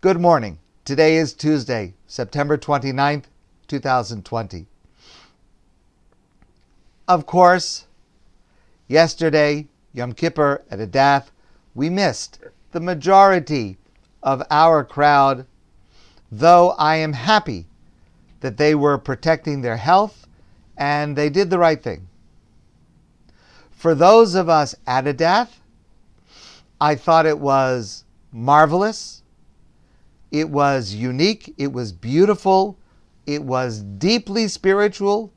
Good morning. Today is Tuesday, September 29th, 2020. Of course, yesterday, Yom Kippur at Adath, we missed the majority of our crowd, though I am happy that they were protecting their health and they did the right thing. For those of us at Adath, I thought it was marvelous it was unique, it was beautiful, it was deeply spiritual.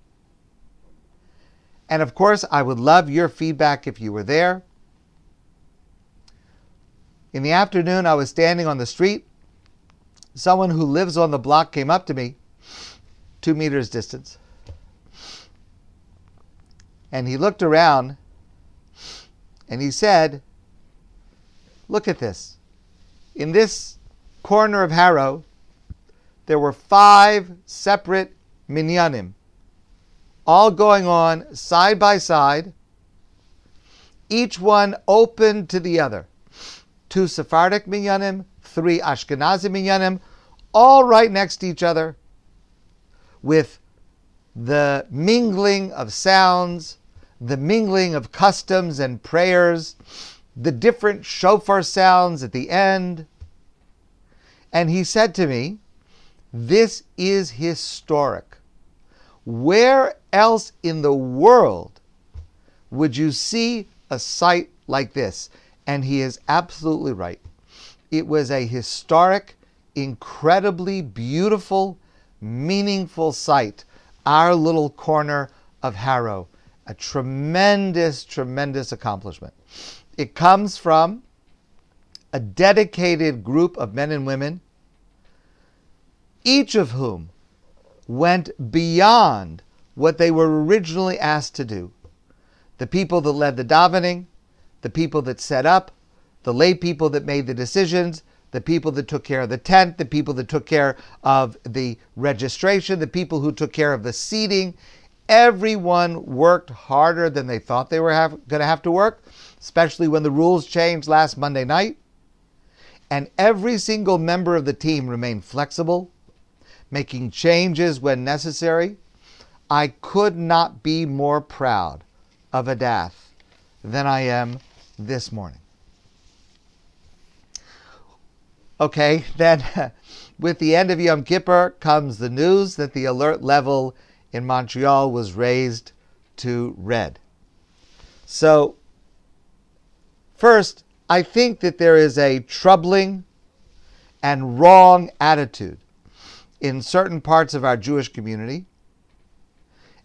And of course, I would love your feedback if you were there. In the afternoon, I was standing on the street. Someone who lives on the block came up to me, two meters distance. And he looked around and he said, Look at this. In this corner of Harrow, there were five separate minyanim, all going on side by side, each one open to the other. Two Sephardic minyanim, three Ashkenazi minyanim, all right next to each other, with the mingling of sounds, the mingling of customs and prayers, the different shofar sounds at the end, and he said to me, This is historic. Where else in the world would you see a site like this? And he is absolutely right. It was a historic, incredibly beautiful, meaningful site, our little corner of Harrow. A tremendous, tremendous accomplishment. It comes from a dedicated group of men and women, each of whom went beyond what they were originally asked to do. The people that led the davening, the people that set up, the lay people that made the decisions, the people that took care of the tent, the people that took care of the registration, the people who took care of the seating. Everyone worked harder than they thought they were going to have to work, especially when the rules changed last Monday night and every single member of the team remained flexible, making changes when necessary, I could not be more proud of Adath than I am this morning. Okay, then with the end of Yom Kippur comes the news that the alert level in Montreal was raised to red. So, first, I think that there is a troubling and wrong attitude in certain parts of our Jewish community,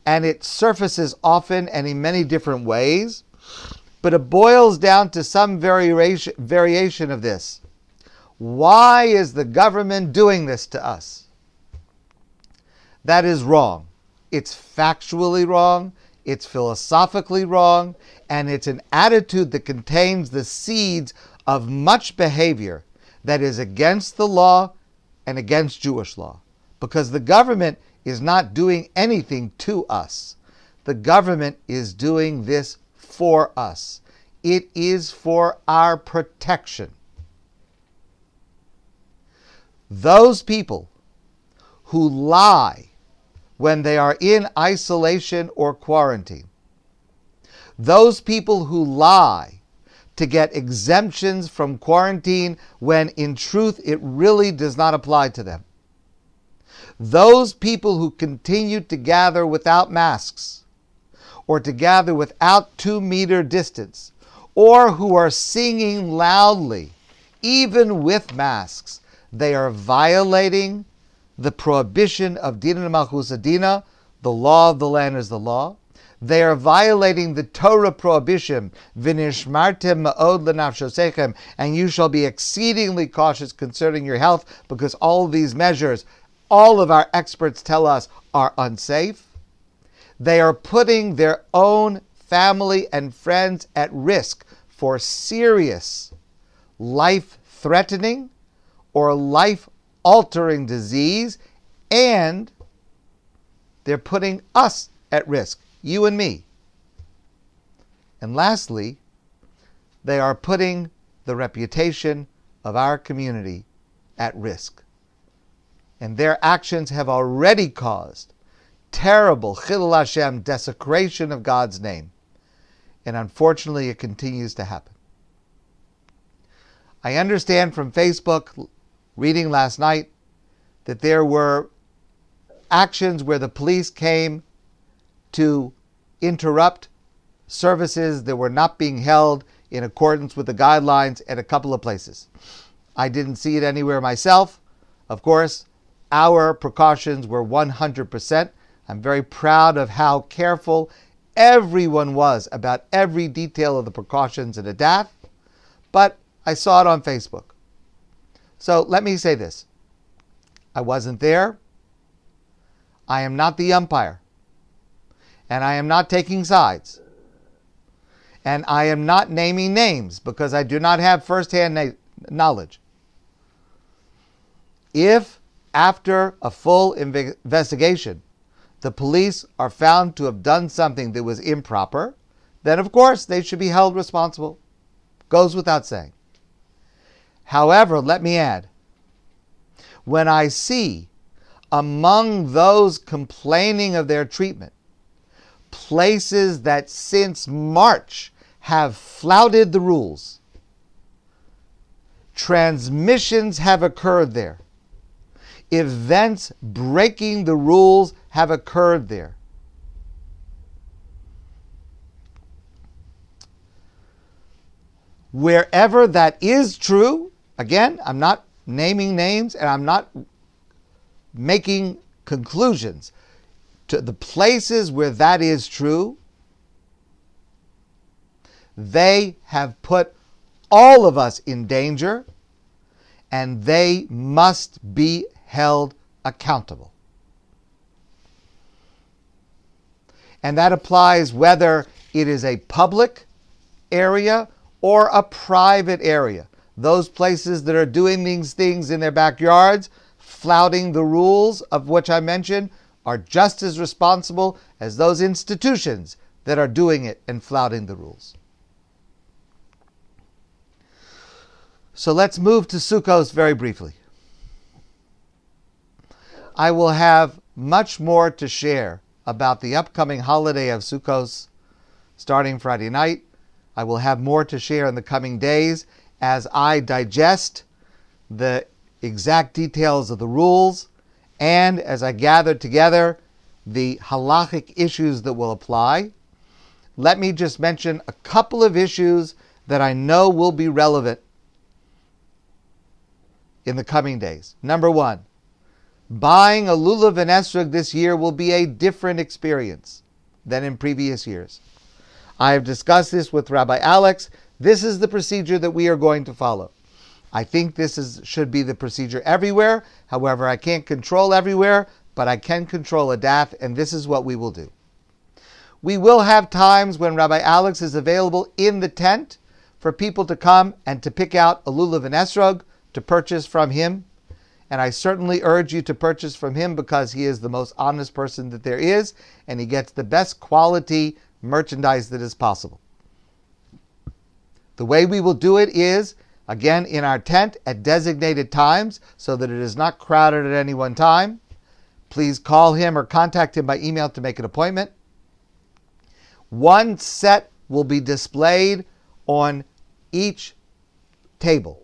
and it surfaces often and in many different ways, but it boils down to some variation, variation of this. Why is the government doing this to us? That is wrong. It's factually wrong, it's philosophically wrong, and it's an attitude that contains the seeds of much behavior that is against the law and against Jewish law. Because the government is not doing anything to us, the government is doing this for us. It is for our protection. Those people who lie when they are in isolation or quarantine those people who lie to get exemptions from quarantine when in truth it really does not apply to them. Those people who continue to gather without masks, or to gather without two meter distance, or who are singing loudly, even with masks, they are violating the prohibition of Dina d'Malchusa Dina, the law of the land is the law they are violating the Torah prohibition, Vinishmartem ma'od lenafshosechem, and you shall be exceedingly cautious concerning your health, because all these measures, all of our experts tell us, are unsafe. They are putting their own family and friends at risk for serious life threatening or life altering disease, and they're putting us at risk you and me. And lastly, they are putting the reputation of our community at risk. And their actions have already caused terrible Chilul Hashem desecration of God's name. And unfortunately, it continues to happen. I understand from Facebook, reading last night, that there were actions where the police came to interrupt services that were not being held in accordance with the guidelines at a couple of places. I didn't see it anywhere myself. Of course, our precautions were 100%. I'm very proud of how careful everyone was about every detail of the precautions in Adath, but I saw it on Facebook. So let me say this I wasn't there. I am not the umpire. And I am not taking sides. And I am not naming names because I do not have firsthand na- knowledge. If, after a full inve- investigation, the police are found to have done something that was improper, then of course they should be held responsible. Goes without saying. However, let me add when I see among those complaining of their treatment places that since March have flouted the rules, transmissions have occurred there, events breaking the rules have occurred there. Wherever that is true, again, I'm not naming names and I'm not making conclusions. To the places where that is true, they have put all of us in danger and they must be held accountable. And that applies whether it is a public area or a private area. Those places that are doing these things in their backyards, flouting the rules of which I mentioned, are just as responsible as those institutions that are doing it and flouting the rules. So let's move to Sukkos very briefly. I will have much more to share about the upcoming holiday of Sukkos starting Friday night. I will have more to share in the coming days as I digest the exact details of the rules and as I gather together the halachic issues that will apply. Let me just mention a couple of issues that I know will be relevant in the coming days. Number one, buying a lulav and esrog this year will be a different experience than in previous years. I have discussed this with Rabbi Alex. This is the procedure that we are going to follow. I think this is, should be the procedure everywhere. However, I can't control everywhere, but I can control Adath, and this is what we will do. We will have times when Rabbi Alex is available in the tent for people to come and to pick out a lulav and esrog to purchase from him. And I certainly urge you to purchase from him because he is the most honest person that there is, and he gets the best quality merchandise that is possible. The way we will do it is, again, in our tent at designated times so that it is not crowded at any one time. Please call him or contact him by email to make an appointment. One set will be displayed on each table,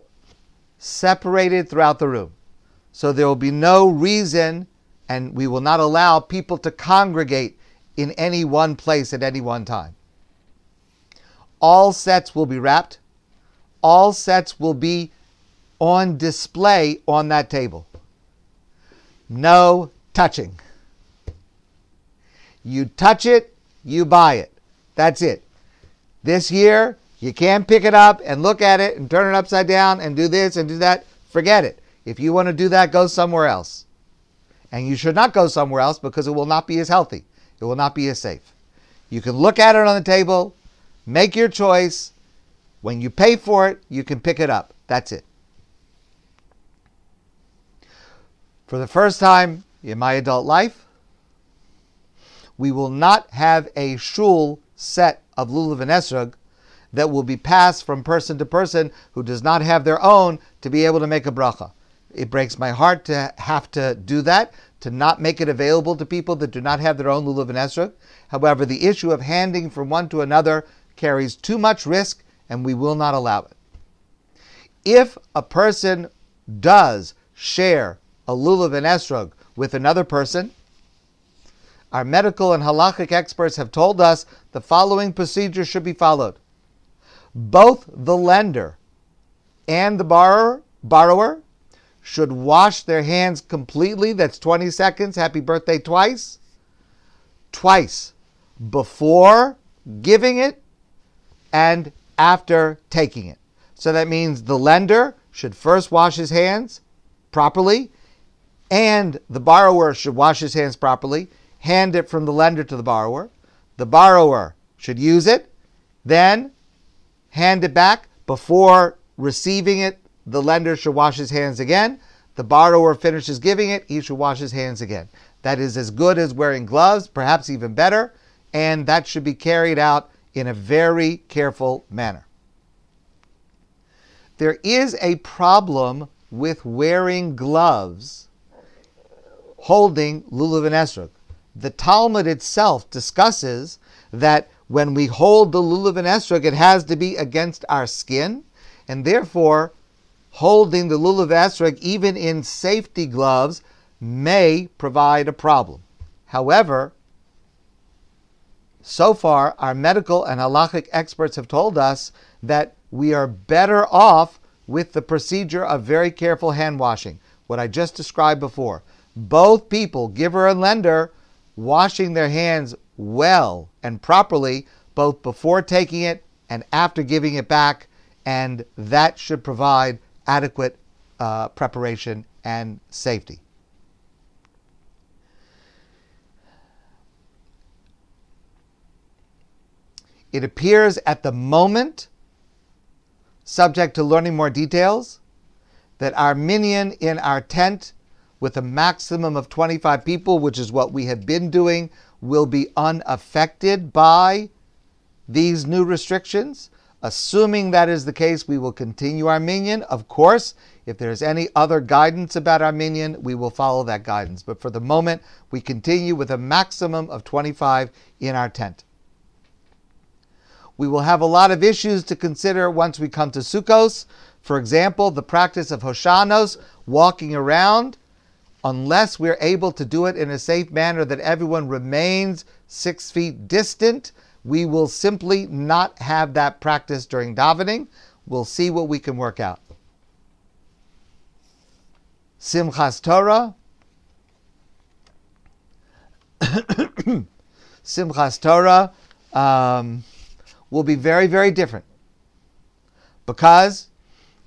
separated throughout the room. So there will be no reason, and we will not allow people to congregate in any one place at any one time. All sets will be wrapped. All sets will be on display on that table. No touching. You touch it, you buy it. That's it. This year, you can't pick it up and look at it and turn it upside down and do this and do that. Forget it. If you want to do that, go somewhere else. And you should not go somewhere else because it will not be as healthy. It will not be as safe. You can look at it on the table, Make your choice. When you pay for it, you can pick it up. That's it. For the first time in my adult life, we will not have a shul set of lulav and esrog that will be passed from person to person who does not have their own to be able to make a bracha. It breaks my heart to have to do that, to not make it available to people that do not have their own lulav and esrog. However, the issue of handing from one to another carries too much risk, and we will not allow it. If a person does share a lulav and esrog with another person, our medical and halachic experts have told us the following procedure should be followed. Both the lender and the borrower, borrower should wash their hands completely. That's 20 seconds. Happy birthday twice. Twice. Before giving it and after taking it. So that means the lender should first wash his hands properly, and the borrower should wash his hands properly, hand it from the lender to the borrower. The borrower should use it, then hand it back before receiving it. The lender should wash his hands again. The borrower finishes giving it, he should wash his hands again. That is as good as wearing gloves, perhaps even better, and that should be carried out in a very careful manner. There is a problem with wearing gloves holding lulav and esrog. The Talmud itself discusses that when we hold the lulav and esrog, it has to be against our skin, and therefore holding the lulav esrog even in safety gloves may provide a problem. However, so far, our medical and halachic experts have told us that we are better off with the procedure of very careful hand washing, what I just described before. Both people, giver and lender, washing their hands well and properly, both before taking it and after giving it back, and that should provide adequate uh, preparation and safety. It appears at the moment, subject to learning more details, that our minyan in our tent with a maximum of 25 people, which is what we have been doing, will be unaffected by these new restrictions. Assuming that is the case, we will continue our minyan. Of course, if there's any other guidance about our minyan, we will follow that guidance. But for the moment, we continue with a maximum of 25 in our tent. We will have a lot of issues to consider once we come to Sukkos. For example, the practice of Hoshanos, walking around, unless we're able to do it in a safe manner that everyone remains six feet distant we will simply not have that practice during davening. We'll see what we can work out. Simchas Torah. Simchas Torah um, will be very, very different because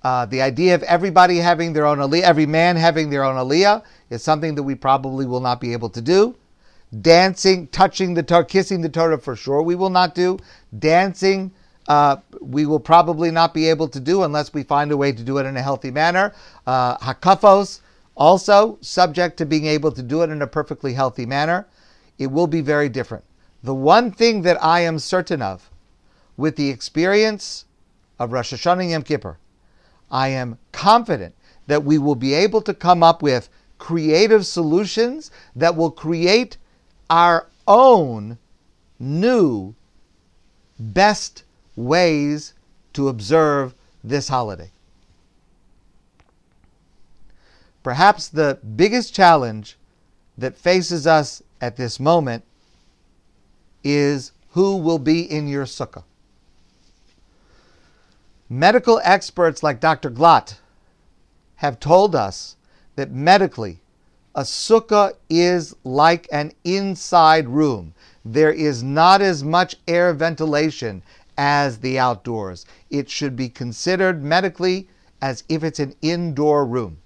uh, the idea of everybody having their own aliyah, every man having their own aliyah, is something that we probably will not be able to do. Dancing, touching the Torah, kissing the Torah for sure we will not do. Dancing, uh, we will probably not be able to do unless we find a way to do it in a healthy manner. Uh, hakafos, also subject to being able to do it in a perfectly healthy manner. It will be very different. The one thing that I am certain of, with the experience of Rosh Hashanah and Yom Kippur, I am confident that we will be able to come up with creative solutions that will create our own new best ways to observe this holiday. Perhaps the biggest challenge that faces us at this moment is who will be in your sukkah. Medical experts like Dr. Glatt have told us that medically a sukkah is like an inside room. There is not as much air ventilation as the outdoors. It should be considered medically as if it's an indoor room.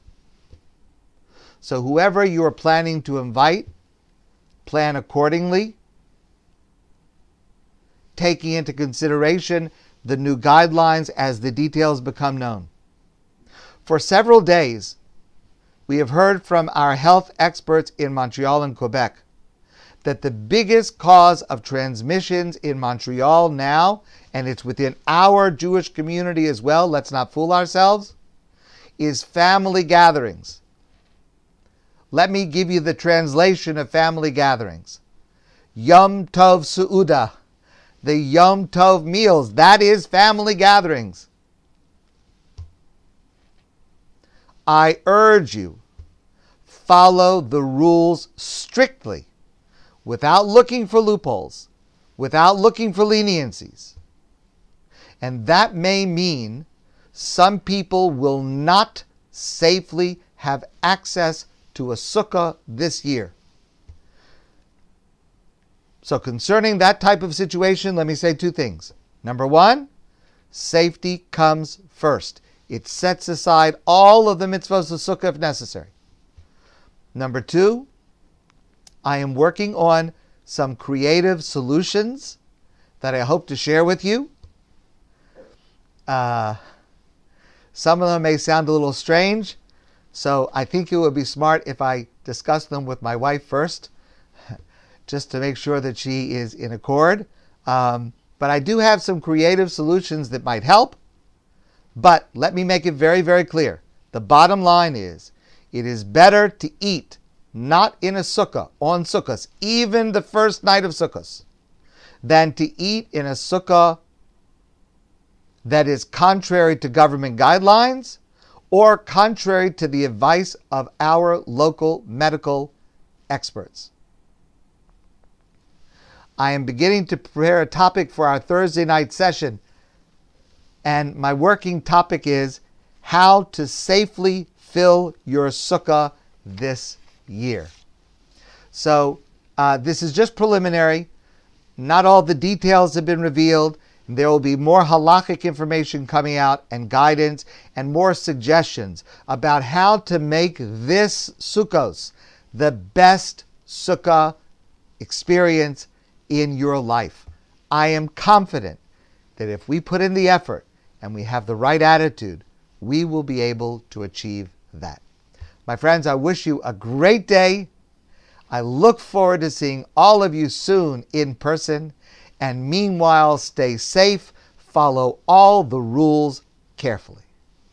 So, whoever you are planning to invite, plan accordingly, taking into consideration the new guidelines as the details become known. For several days, we have heard from our health experts in Montreal and Quebec that the biggest cause of transmissions in Montreal now, and it's within our Jewish community as well, let's not fool ourselves, is family gatherings. Let me give you the translation of family gatherings. Yom Tov Su'uda, the Yom Tov meals, that is family gatherings. I urge you, follow the rules strictly, without looking for loopholes, without looking for leniencies. And that may mean some people will not safely have access to a sukkah this year. So, concerning that type of situation, let me say two things. Number one, safety comes first. It sets aside all of the mitzvahs of sukkah if necessary. Number two, I am working on some creative solutions that I hope to share with you. Uh, some of them may sound a little strange, so I think it would be smart if I discuss them with my wife first, just to make sure that she is in accord. Um, but I do have some creative solutions that might help. But let me make it very, very clear. The bottom line is it is better to eat not in a sukkah, on Sukkos, even the first night of Sukkos, than to eat in a sukkah that is contrary to government guidelines or contrary to the advice of our local medical experts. I am beginning to prepare a topic for our Thursday night session, and my working topic is how to safely fill your sukkah this year. So, uh, this is just preliminary. Not all the details have been revealed. There will be more halachic information coming out and guidance and more suggestions about how to make this sukkos the best sukkah experience in your life. I am confident that if we put in the effort and we have the right attitude, we will be able to achieve that. My friends, I wish you a great day. I look forward to seeing all of you soon in person. And meanwhile, stay safe, follow all the rules carefully.